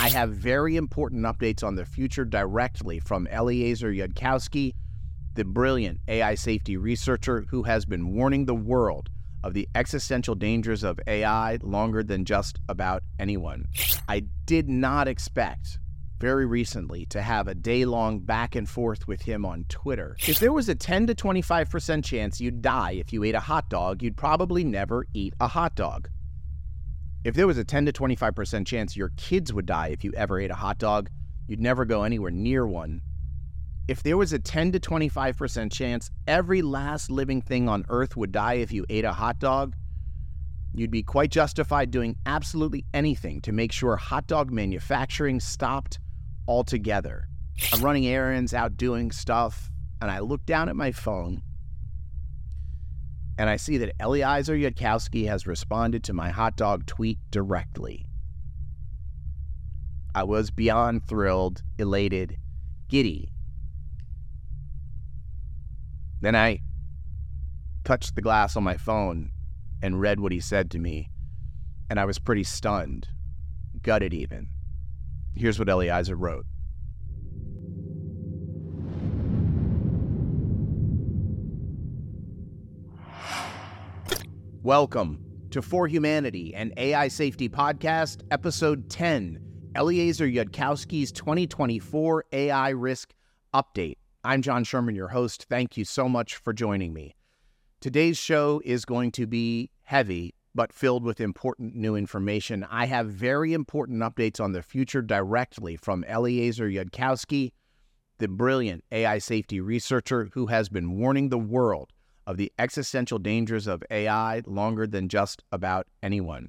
I have very important updates on the future directly from Eliezer Yudkowsky, the brilliant AI safety researcher who has been warning the world of the existential dangers of AI longer than just about anyone. I did not expect very recently to have a day long back and forth with him on Twitter. If there was a 10 to 25% chance you'd die if you ate a hot dog, you'd probably never eat a hot dog. If there was a 10 to 25% chance your kids would die if you ever ate a hot dog, you'd never go anywhere near one. If there was a 10 to 25% chance every last living thing on earth would die if you ate a hot dog, you'd be quite justified doing absolutely anything to make sure hot dog manufacturing stopped altogether. I'm running errands, out doing stuff, and I look down at my phone and I see that Eliezer Yudkowsky has responded to my hot dog tweet directly. I was beyond thrilled, elated, giddy. Then I touched the glass on my phone and read what he said to me, and I was pretty stunned, gutted even. Here's what Eliezer wrote. Welcome to For Humanity, and AI Safety Podcast, Episode 10, Eliezer Yudkowsky's 2024 AI Risk Update. I'm John Sherman, your host. Thank you so much for joining me. Today's show is going to be heavy, but filled with important new information. I have very important updates on the future directly from Eliezer Yudkowsky, the brilliant AI safety researcher who has been warning the world of the existential dangers of AI longer than just about anyone.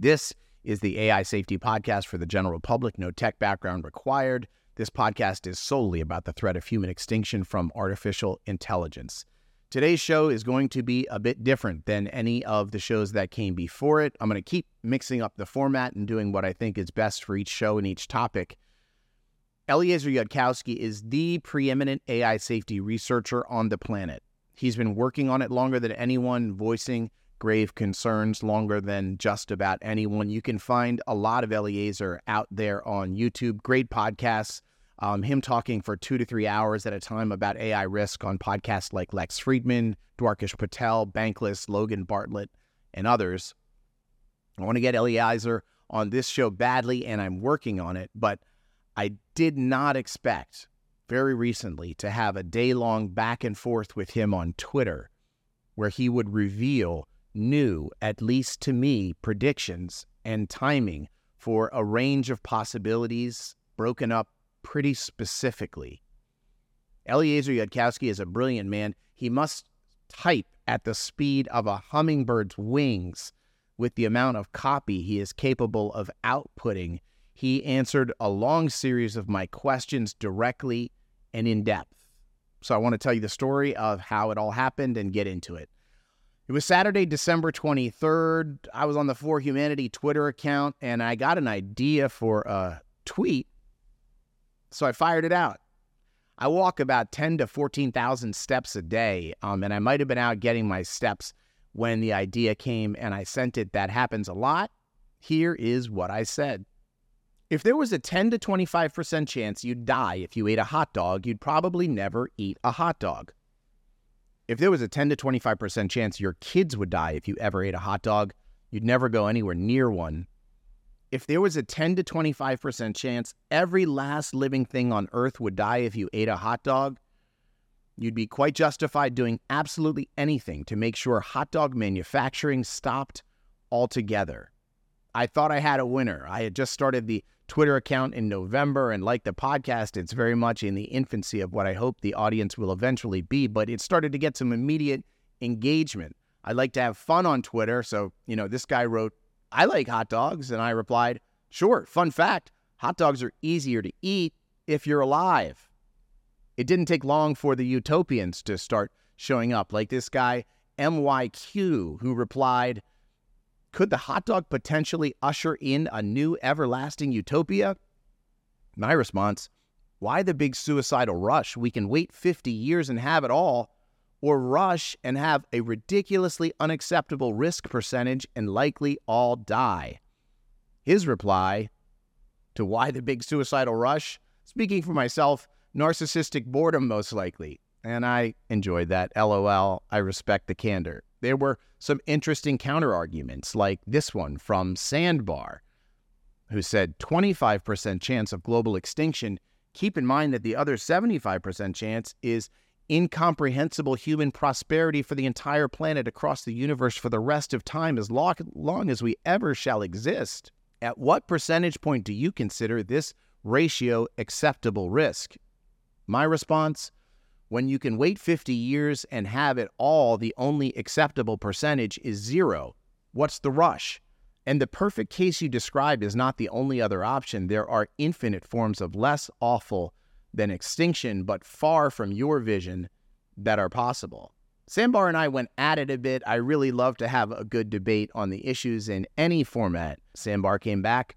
This is the AI Safety Podcast for the general public, no tech background required. This podcast is solely about the threat of human extinction from artificial intelligence. Today's show is going to be a bit different than any of the shows that came before it. I'm going to keep mixing up the format and doing what I think is best for each show and each topic. Eliezer Yudkowsky is the preeminent AI safety researcher on the planet. He's been working on it longer than anyone, voicing grave concerns longer than just about anyone. You can find a lot of Eliezer out there on YouTube. Great podcasts. Um, him talking for two to three hours at a time about AI risk on podcasts like Lex Fridman, Dwarkesh Patel, Bankless, Logan Bartlett, and others. I want to get Eliezer on this show badly, and I'm working on it, but I did not expect very recently to have a day long back and forth with him on Twitter where he would reveal new, at least to me, predictions and timing for a range of possibilities broken up pretty specifically. Eliezer Yudkowsky is a brilliant man. He must type at the speed of a hummingbird's wings with the amount of copy he is capable of outputting. He answered a long series of my questions directly and in depth. So I want to tell you the story of how it all happened and get into it. It was Saturday, December 23rd. I was on the For Humanity Twitter account and I got an idea for a tweet. So I fired it out. I walk about 10 to 14,000 steps a day, um, and I might have been out getting my steps when the idea came and I sent it. That happens a lot. Here is what I said if there was a 10 to 25% chance you'd die if you ate a hot dog, you'd probably never eat a hot dog. If there was a 10 to 25% chance your kids would die if you ever ate a hot dog, you'd never go anywhere near one. If there was a 10 to 25% chance every last living thing on earth would die if you ate a hot dog, you'd be quite justified doing absolutely anything to make sure hot dog manufacturing stopped altogether. I thought I had a winner. I had just started the Twitter account in November. And like the podcast, it's very much in the infancy of what I hope the audience will eventually be. But it started to get some immediate engagement. I like to have fun on Twitter. So, you know, this guy wrote, I like hot dogs. And I replied, sure. Fun fact hot dogs are easier to eat if you're alive. It didn't take long for the utopians to start showing up, like this guy, MYQ, who replied, could the hot dog potentially usher in a new everlasting utopia? My response why the big suicidal rush? We can wait 50 years and have it all, or rush and have a ridiculously unacceptable risk percentage and likely all die. His reply to why the big suicidal rush? Speaking for myself, narcissistic boredom most likely. And I enjoyed that. LOL. I respect the candor. There were some interesting counter arguments, like this one from Sandbar, who said 25% chance of global extinction. Keep in mind that the other 75% chance is incomprehensible human prosperity for the entire planet across the universe for the rest of time, as long, long as we ever shall exist. At what percentage point do you consider this ratio acceptable risk? My response when you can wait 50 years and have it all, the only acceptable percentage is zero. What's the rush? And the perfect case you described is not the only other option. There are infinite forms of less awful than extinction, but far from your vision, that are possible. Sambar and I went at it a bit. I really love to have a good debate on the issues in any format. Sambar came back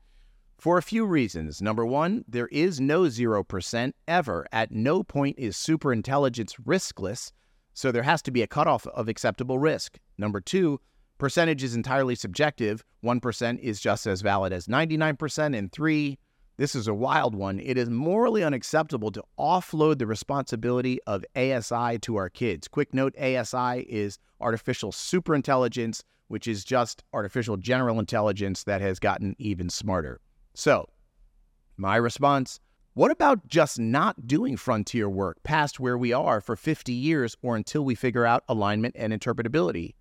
for a few reasons. Number one, there is no 0% ever. At no point is superintelligence riskless, so there has to be a cutoff of acceptable risk. Number two, percentage is entirely subjective. 1% is just as valid as 99%. And three, this is a wild one. It is morally unacceptable to offload the responsibility of ASI to our kids. Quick note ASI is artificial superintelligence, which is just artificial general intelligence that has gotten even smarter. So, my response what about just not doing frontier work past where we are for 50 years or until we figure out alignment and interpretability?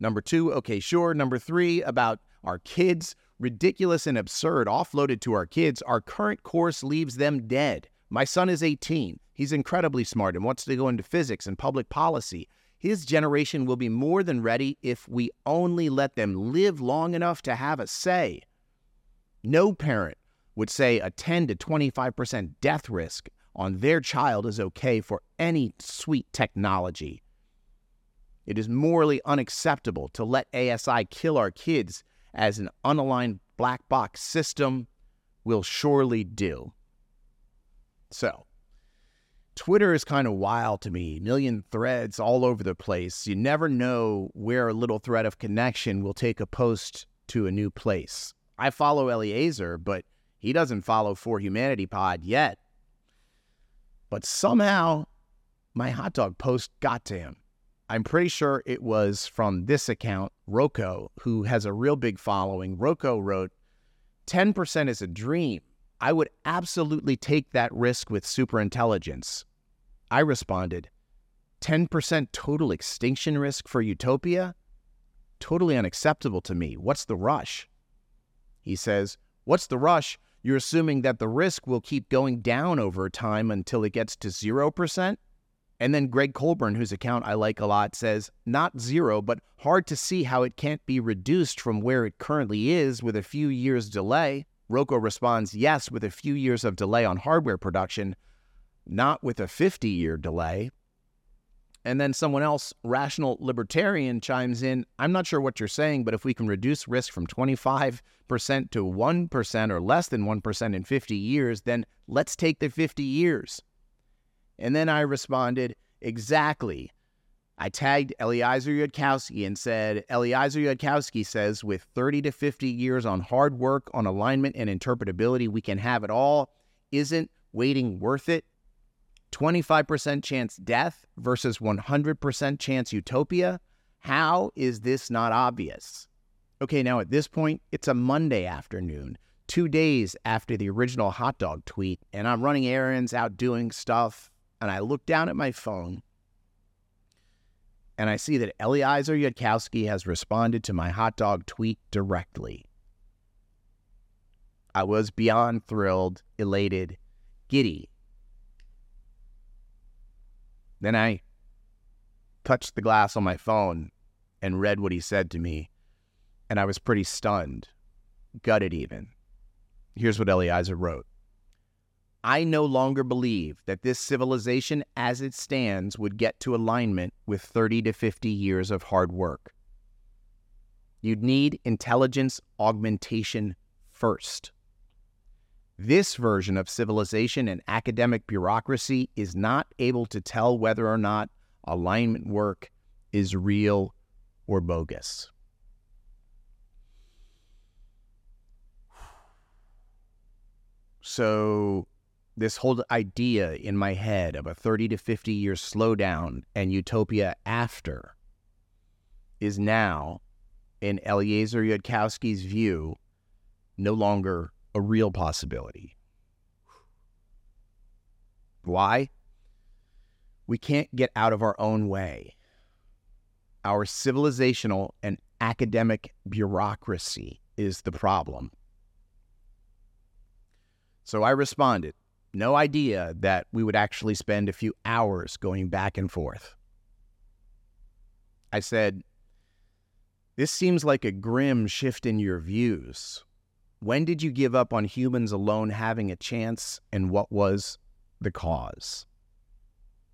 Number two, okay, sure. Number three, about our kids, ridiculous and absurd, offloaded to our kids. Our current course leaves them dead. My son is 18. He's incredibly smart and wants to go into physics and public policy. His generation will be more than ready if we only let them live long enough to have a say. No parent would say a 10 to 25% death risk on their child is okay for any sweet technology. It is morally unacceptable to let ASI kill our kids as an unaligned black box system will surely do. So, Twitter is kind of wild to me. Million threads all over the place. You never know where a little thread of connection will take a post to a new place. I follow Eliezer, but he doesn't follow For Humanity Pod yet. But somehow my hot dog post got to him. I'm pretty sure it was from this account, Roko, who has a real big following. Roko wrote, 10% is a dream. I would absolutely take that risk with superintelligence. I responded, 10% total extinction risk for utopia? Totally unacceptable to me. What's the rush? He says, What's the rush? You're assuming that the risk will keep going down over time until it gets to 0%? And then Greg Colbourn, whose account I like a lot, says, Not zero, but hard to see how it can't be reduced from where it currently is with a few years' delay. Roko responds, Yes, with a few years of delay on hardware production, not with a 50 year delay. And then someone else, rational libertarian, chimes in I'm not sure what you're saying, but if we can reduce risk from 25% to 1% or less than 1% in 50 years, then let's take the 50 years. And then I responded, Exactly. I tagged Eliezer Yudkowsky and said, Eliezer Yudkowsky says, with 30 to 50 years on hard work, on alignment and interpretability, we can have it all. Isn't waiting worth it? 25% chance death versus 100% chance utopia? How is this not obvious? Okay, now at this point, it's a Monday afternoon, two days after the original hot dog tweet, and I'm running errands, out doing stuff, and I look down at my phone and I see that Eliezer Yudkowsky has responded to my hot dog tweet directly. I was beyond thrilled, elated, giddy then I touched the glass on my phone and read what he said to me, and I was pretty stunned, gutted even. Here's what Eliezer wrote I no longer believe that this civilization as it stands would get to alignment with 30 to 50 years of hard work. You'd need intelligence augmentation first. This version of civilization and academic bureaucracy is not able to tell whether or not alignment work is real or bogus. So, this whole idea in my head of a 30 to 50 year slowdown and utopia after is now, in Eliezer Yudkowsky's view, no longer a real possibility. Why? We can't get out of our own way. Our civilizational and academic bureaucracy is the problem. So I responded, no idea that we would actually spend a few hours going back and forth. I said, This seems like a grim shift in your views. When did you give up on humans alone having a chance, and what was the cause?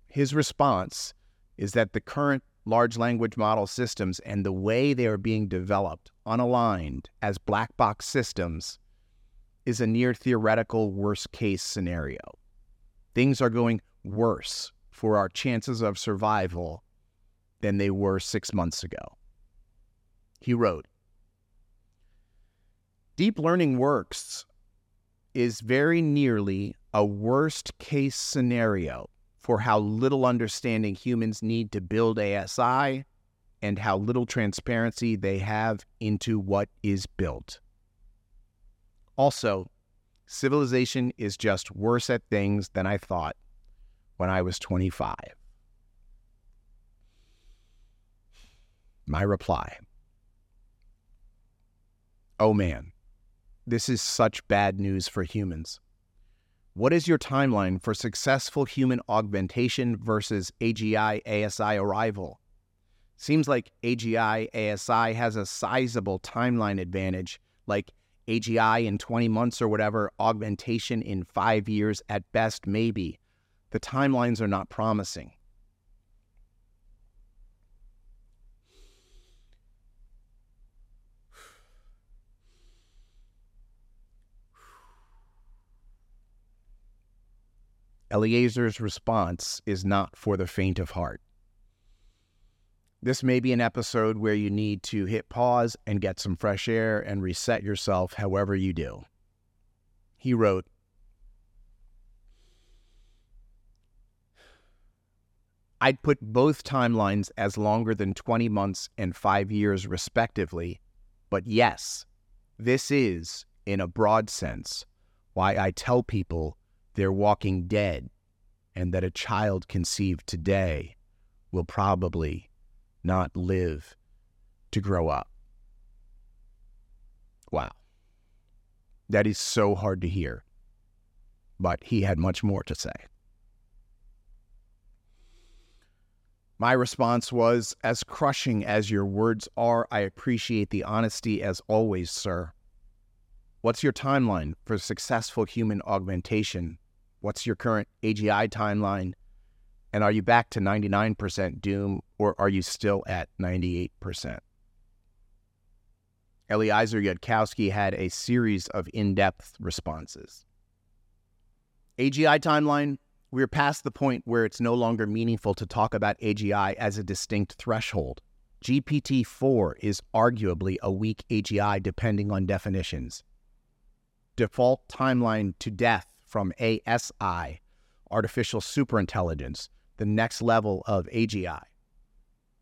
His response is that the current large language model systems and the way they are being developed, unaligned as black box systems, is a near theoretical worst case scenario. Things are going worse for our chances of survival than they were six months ago. He wrote, Deep learning works is very nearly a worst case scenario for how little understanding humans need to build ASI and how little transparency they have into what is built. Also, civilization is just worse at things than I thought when I was 25. My reply Oh man, this is such bad news for humans. What is your timeline for successful human augmentation versus AGI ASI arrival? Seems like AGI ASI has a sizable timeline advantage, like AGI in 20 months or whatever, augmentation in five years at best, maybe. The timelines are not promising. Eliezer's response is not for the faint of heart. This may be an episode where you need to hit pause and get some fresh air and reset yourself however you do. He wrote, I'd put both timelines as longer than 20 months and five years, respectively. But yes, this is, in a broad sense, why I tell people they're walking dead, and that a child conceived today will probably not live to grow up. Wow. That is so hard to hear. But he had much more to say. My response was As crushing as your words are, I appreciate the honesty as always, sir. What's your timeline for successful human augmentation? What's your current AGI timeline? And are you back to 99% doom or are you still at 98%? Eliezer Yudkowsky had a series of in depth responses. AGI timeline, we're past the point where it's no longer meaningful to talk about AGI as a distinct threshold. GPT 4 is arguably a weak AGI depending on definitions. Default timeline to death from ASI, artificial superintelligence, the next level of AGI.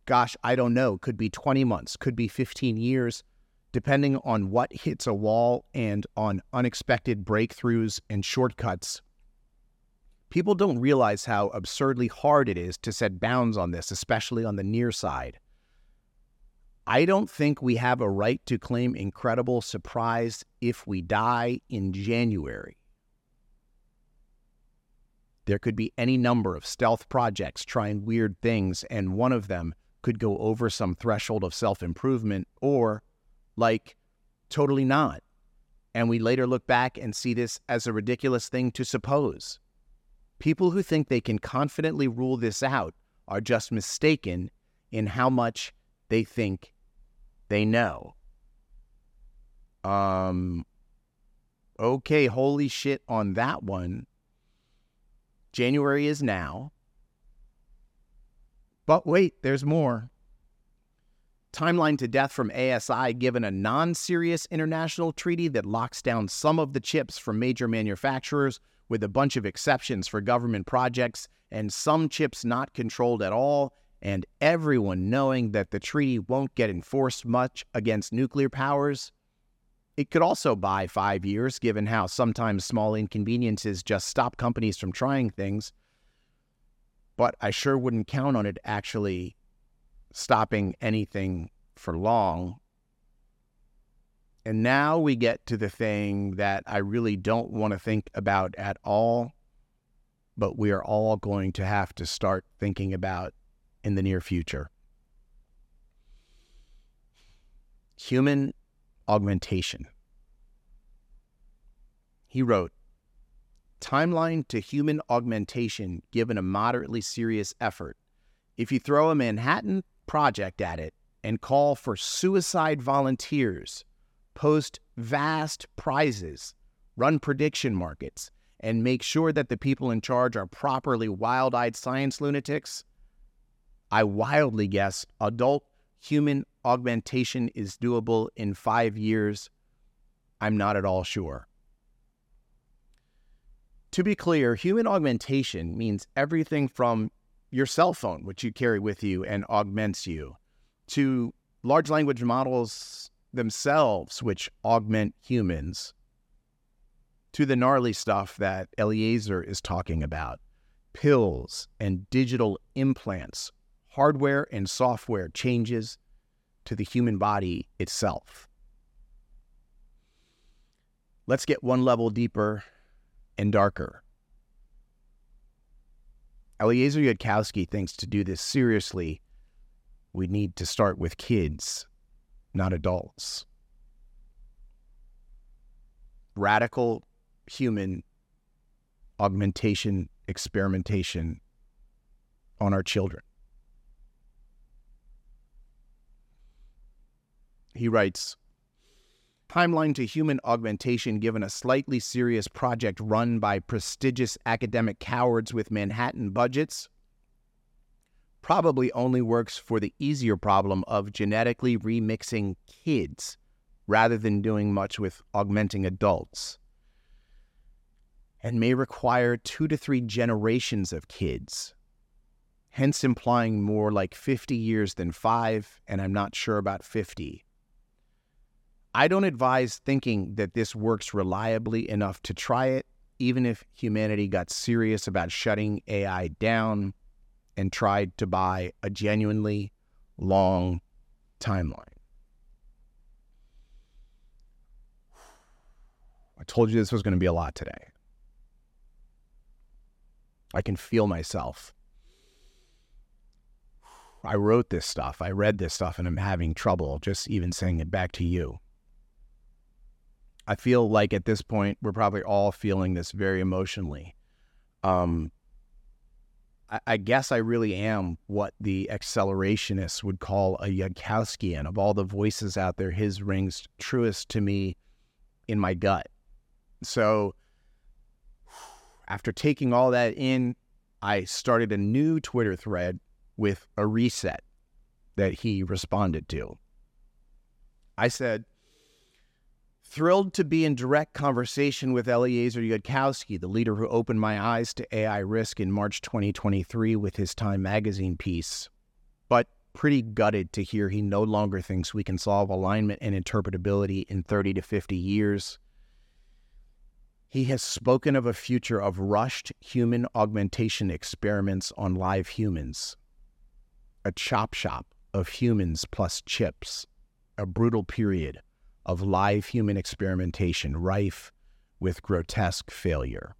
Gosh, I don't know, could be 20 months, could be 15 years, depending on what hits a wall and on unexpected breakthroughs and shortcuts. People don't realize how absurdly hard it is to set bounds on this, especially on the near side. I don't think we have a right to claim incredible surprise if we die in January. There could be any number of stealth projects trying weird things, and one of them could go over some threshold of self improvement, or, like, totally not. And we later look back and see this as a ridiculous thing to suppose. People who think they can confidently rule this out are just mistaken in how much they think they know. Um, okay, holy shit on that one. January is now. But wait, there's more. Timeline to death from ASI given a non serious international treaty that locks down some of the chips from major manufacturers, with a bunch of exceptions for government projects, and some chips not controlled at all, and everyone knowing that the treaty won't get enforced much against nuclear powers. It could also buy five years, given how sometimes small inconveniences just stop companies from trying things. But I sure wouldn't count on it actually stopping anything for long. And now we get to the thing that I really don't want to think about at all, but we are all going to have to start thinking about in the near future. Human augmentation. He wrote, Timeline to human augmentation given a moderately serious effort. If you throw a Manhattan project at it and call for suicide volunteers, post vast prizes, run prediction markets, and make sure that the people in charge are properly wild eyed science lunatics, I wildly guess adult human augmentation is doable in five years. I'm not at all sure. To be clear, human augmentation means everything from your cell phone, which you carry with you and augments you, to large language models themselves, which augment humans, to the gnarly stuff that Eliezer is talking about pills and digital implants, hardware and software changes to the human body itself. Let's get one level deeper and darker. Eliezer Yudkowsky thinks to do this seriously, we need to start with kids, not adults. Radical human augmentation experimentation on our children. He writes Timeline to human augmentation given a slightly serious project run by prestigious academic cowards with Manhattan budgets probably only works for the easier problem of genetically remixing kids rather than doing much with augmenting adults, and may require two to three generations of kids, hence implying more like 50 years than five, and I'm not sure about 50. I don't advise thinking that this works reliably enough to try it, even if humanity got serious about shutting AI down and tried to buy a genuinely long timeline. I told you this was going to be a lot today. I can feel myself. I wrote this stuff, I read this stuff, and I'm having trouble just even saying it back to you. I feel like at this point we're probably all feeling this very emotionally. Um, I, I guess I really am what the accelerationists would call a Yudkowskian. Of all the voices out there, his rings truest to me in my gut. So after taking all that in, I started a new Twitter thread with a reset that he responded to. I said, Thrilled to be in direct conversation with Eliezer Yudkowsky, the leader who opened my eyes to AI risk in March 2023 with his Time magazine piece, but pretty gutted to hear he no longer thinks we can solve alignment and interpretability in 30 to 50 years. He has spoken of a future of rushed human augmentation experiments on live humans, a chop shop of humans plus chips, a brutal period of live human experimentation rife with grotesque failure.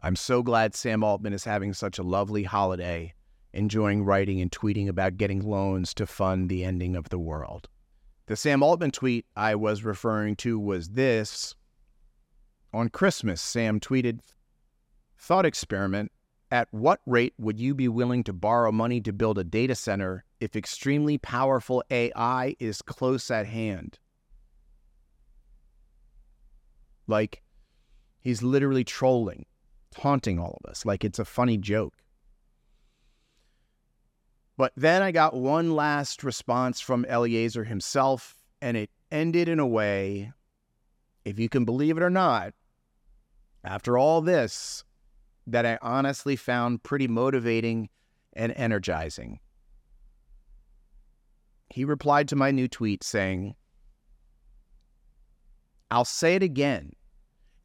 I'm so glad Sam Altman is having such a lovely holiday, enjoying writing and tweeting about getting loans to fund the ending of the world. The Sam Altman tweet I was referring to was this. On Christmas, Sam tweeted, Thought experiment at what rate would you be willing to borrow money to build a data center if extremely powerful AI is close at hand. Like, he's literally trolling, taunting all of us like it's a funny joke. But then I got one last response from Eliezer himself, and it ended in a way, if you can believe it or not, after all this, that I honestly found pretty motivating and energizing. He replied to my new tweet saying, I'll say it again.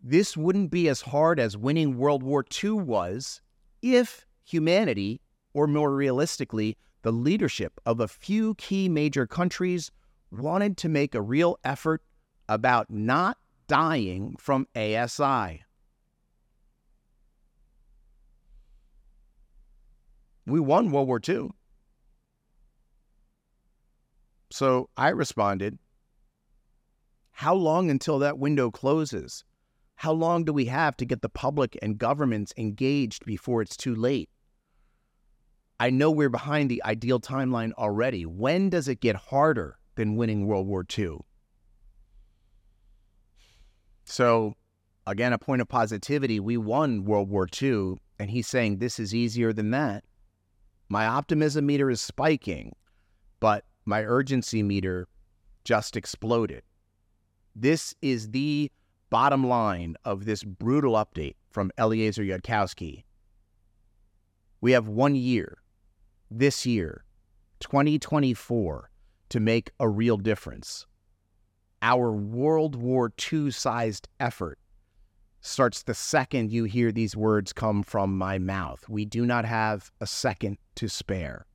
This wouldn't be as hard as winning World War II was if humanity or more realistically, the leadership of a few key major countries wanted to make a real effort about not dying from ASI. We won World War II. So I responded, How long until that window closes? How long do we have to get the public and governments engaged before it's too late? I know we're behind the ideal timeline already. When does it get harder than winning World War II? So, again, a point of positivity. We won World War II, and he's saying this is easier than that. My optimism meter is spiking, but my urgency meter just exploded. This is the bottom line of this brutal update from Eliezer Yudkowsky. We have one year this year, 2024, to make a real difference. Our World War II sized effort starts the second you hear these words come from my mouth. We do not have a second to spare.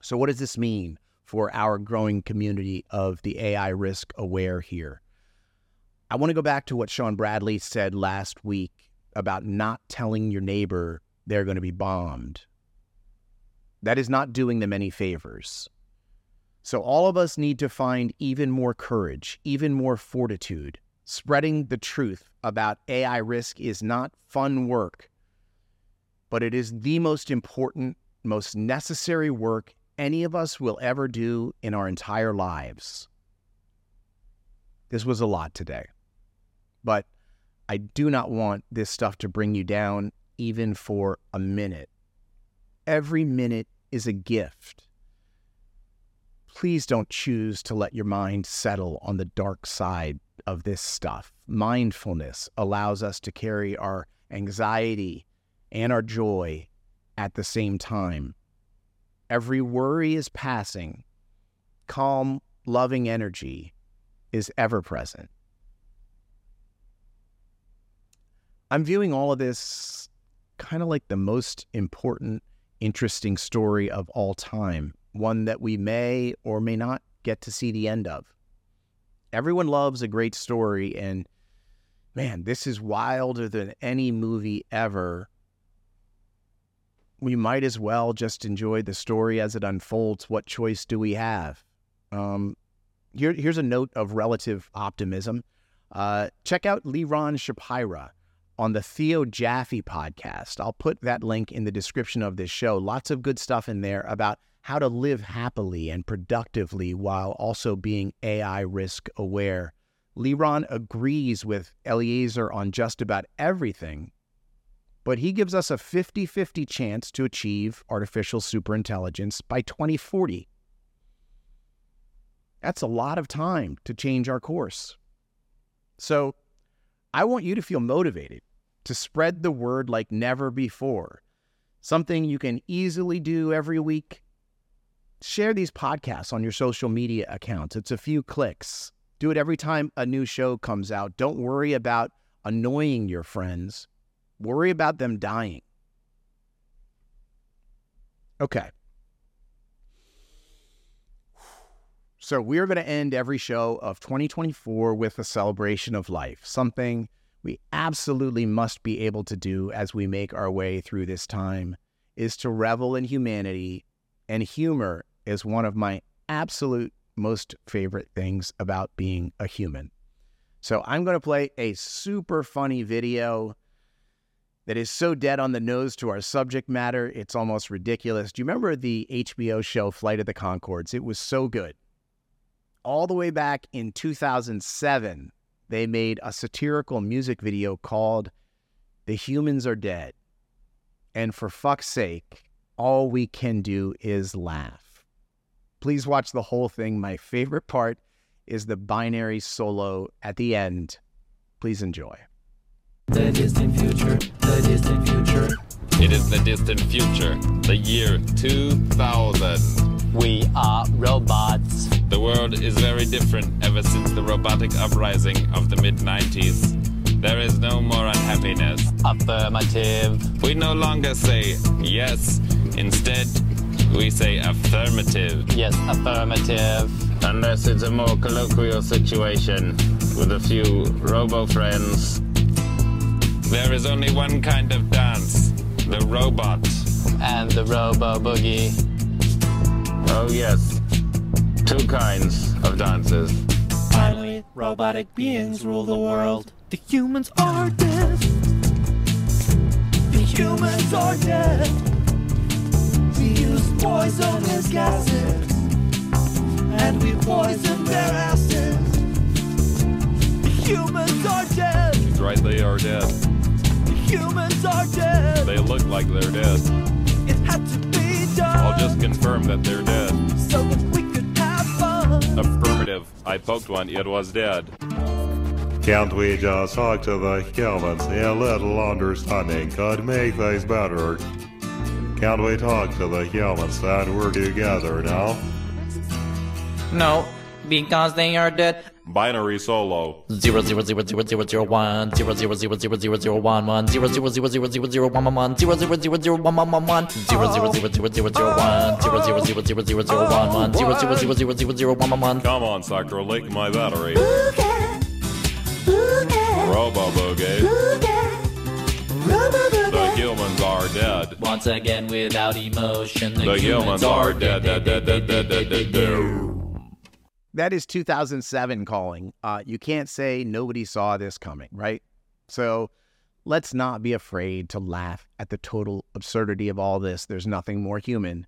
So, what does this mean for our growing community of the AI risk aware here? I want to go back to what Sean Bradley said last week about not telling your neighbor they're going to be bombed. That is not doing them any favors. So, all of us need to find even more courage, even more fortitude. Spreading the truth about AI risk is not fun work, but it is the most important, most necessary work any of us will ever do in our entire lives. This was a lot today, but I do not want this stuff to bring you down even for a minute. Every minute is a gift. Please don't choose to let your mind settle on the dark side of this stuff. Mindfulness allows us to carry our anxiety and our joy at the same time. Every worry is passing. Calm, loving energy is ever present. I'm viewing all of this kind of like the most important interesting story of all time, one that we may or may not get to see the end of. Everyone loves a great story, and man, this is wilder than any movie ever. We might as well just enjoy the story as it unfolds. What choice do we have? Um, here, here's a note of relative optimism. Uh, check out Liron Shapira on the Theo Jaffee podcast. I'll put that link in the description of this show. Lots of good stuff in there about how to live happily and productively while also being AI risk aware. Liron agrees with Eliezer on just about everything, but he gives us a 50 50 chance to achieve artificial superintelligence by 2040. That's a lot of time to change our course. So, I want you to feel motivated to spread the word like never before. Something you can easily do every week. Share these podcasts on your social media accounts. It's a few clicks. Do it every time a new show comes out. Don't worry about annoying your friends, worry about them dying. Okay. So, we're going to end every show of 2024 with a celebration of life, something we absolutely must be able to do as we make our way through this time is to revel in humanity. And humor is one of my absolute most favorite things about being a human. So I'm going to play a super funny video that is so dead on the nose to our subject matter, it's almost ridiculous. Do you remember the HBO show Flight of the Conchords? It was so good. All the way back in 2007, they made a satirical music video called The Humans Are Dead. And for fuck's sake, all we can do is laugh. Please watch the whole thing. My favorite part is the binary solo at the end. Please enjoy. The distant future, the distant future. It is the distant future, the year 2000. We are robots. The world is very different ever since the robotic uprising of the mid 90s. There is no more unhappiness. Affirmative. We no longer say yes, instead, we say affirmative. Yes, affirmative. Unless it's a more colloquial situation with a few robo friends. There is only one kind of dance the robot. And the robo boogie. Oh, yes, two kinds of dances. Finally, robotic beings rule the world. The humans are dead. The humans are dead. We use poisonous gases. And we poison their asses. The humans are dead. He's Right, they are dead. The humans are dead. They look like they're dead. It had to be done. I'll just confirm that they're dead. so that we could have fun. Affirmative. I poked one, it was dead. Can't we just talk to the humans? A little understanding could make things better. Can't we talk to the humans and work together now? No, because they are dead. Binary solo. Zero zero zero zero zero zero one zero zero zero zero zero zero one one zero zero zero zero zero zero one one one zero zero zero zero one one one one zero zero zero zero zero zero one zero zero zero zero zero zero one one zero zero zero zero zero zero one one one. Come on, Sacro, lick my battery. Robo Boogie. The humans are dead. Once again, without emotion, the, The humans are dead, dead, dead, dead, dead, dead, dead, dead. That is 2007 calling. Uh, you can't say nobody saw this coming, right? So let's not be afraid to laugh at the total absurdity of all this. There's nothing more human.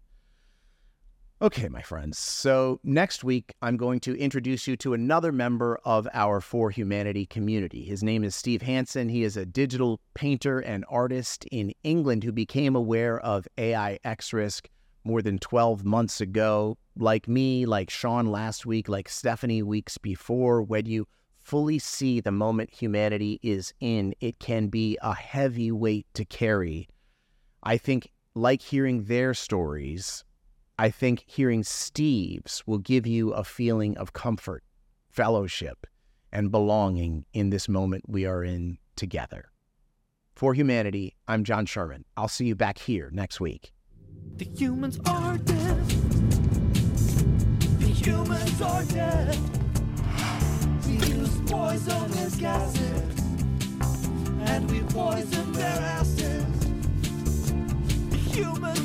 Okay, my friends. So next week, I'm going to introduce you to another member of our For Humanity community. His name is Steve Hansen. He is a digital painter and artist in England who became aware of AI X risk more than 12 months ago. Like me, like Sean last week, like Stephanie weeks before, when you fully see the moment humanity is in, it can be a heavy weight to carry. I think, like hearing their stories, I think hearing Steve's will give you a feeling of comfort, fellowship, and belonging in this moment we are in together. For humanity, I'm John Sherman. I'll see you back here next week. The humans are dead. The humans are dead. We use poisonous gases. And we poison their asses. The humans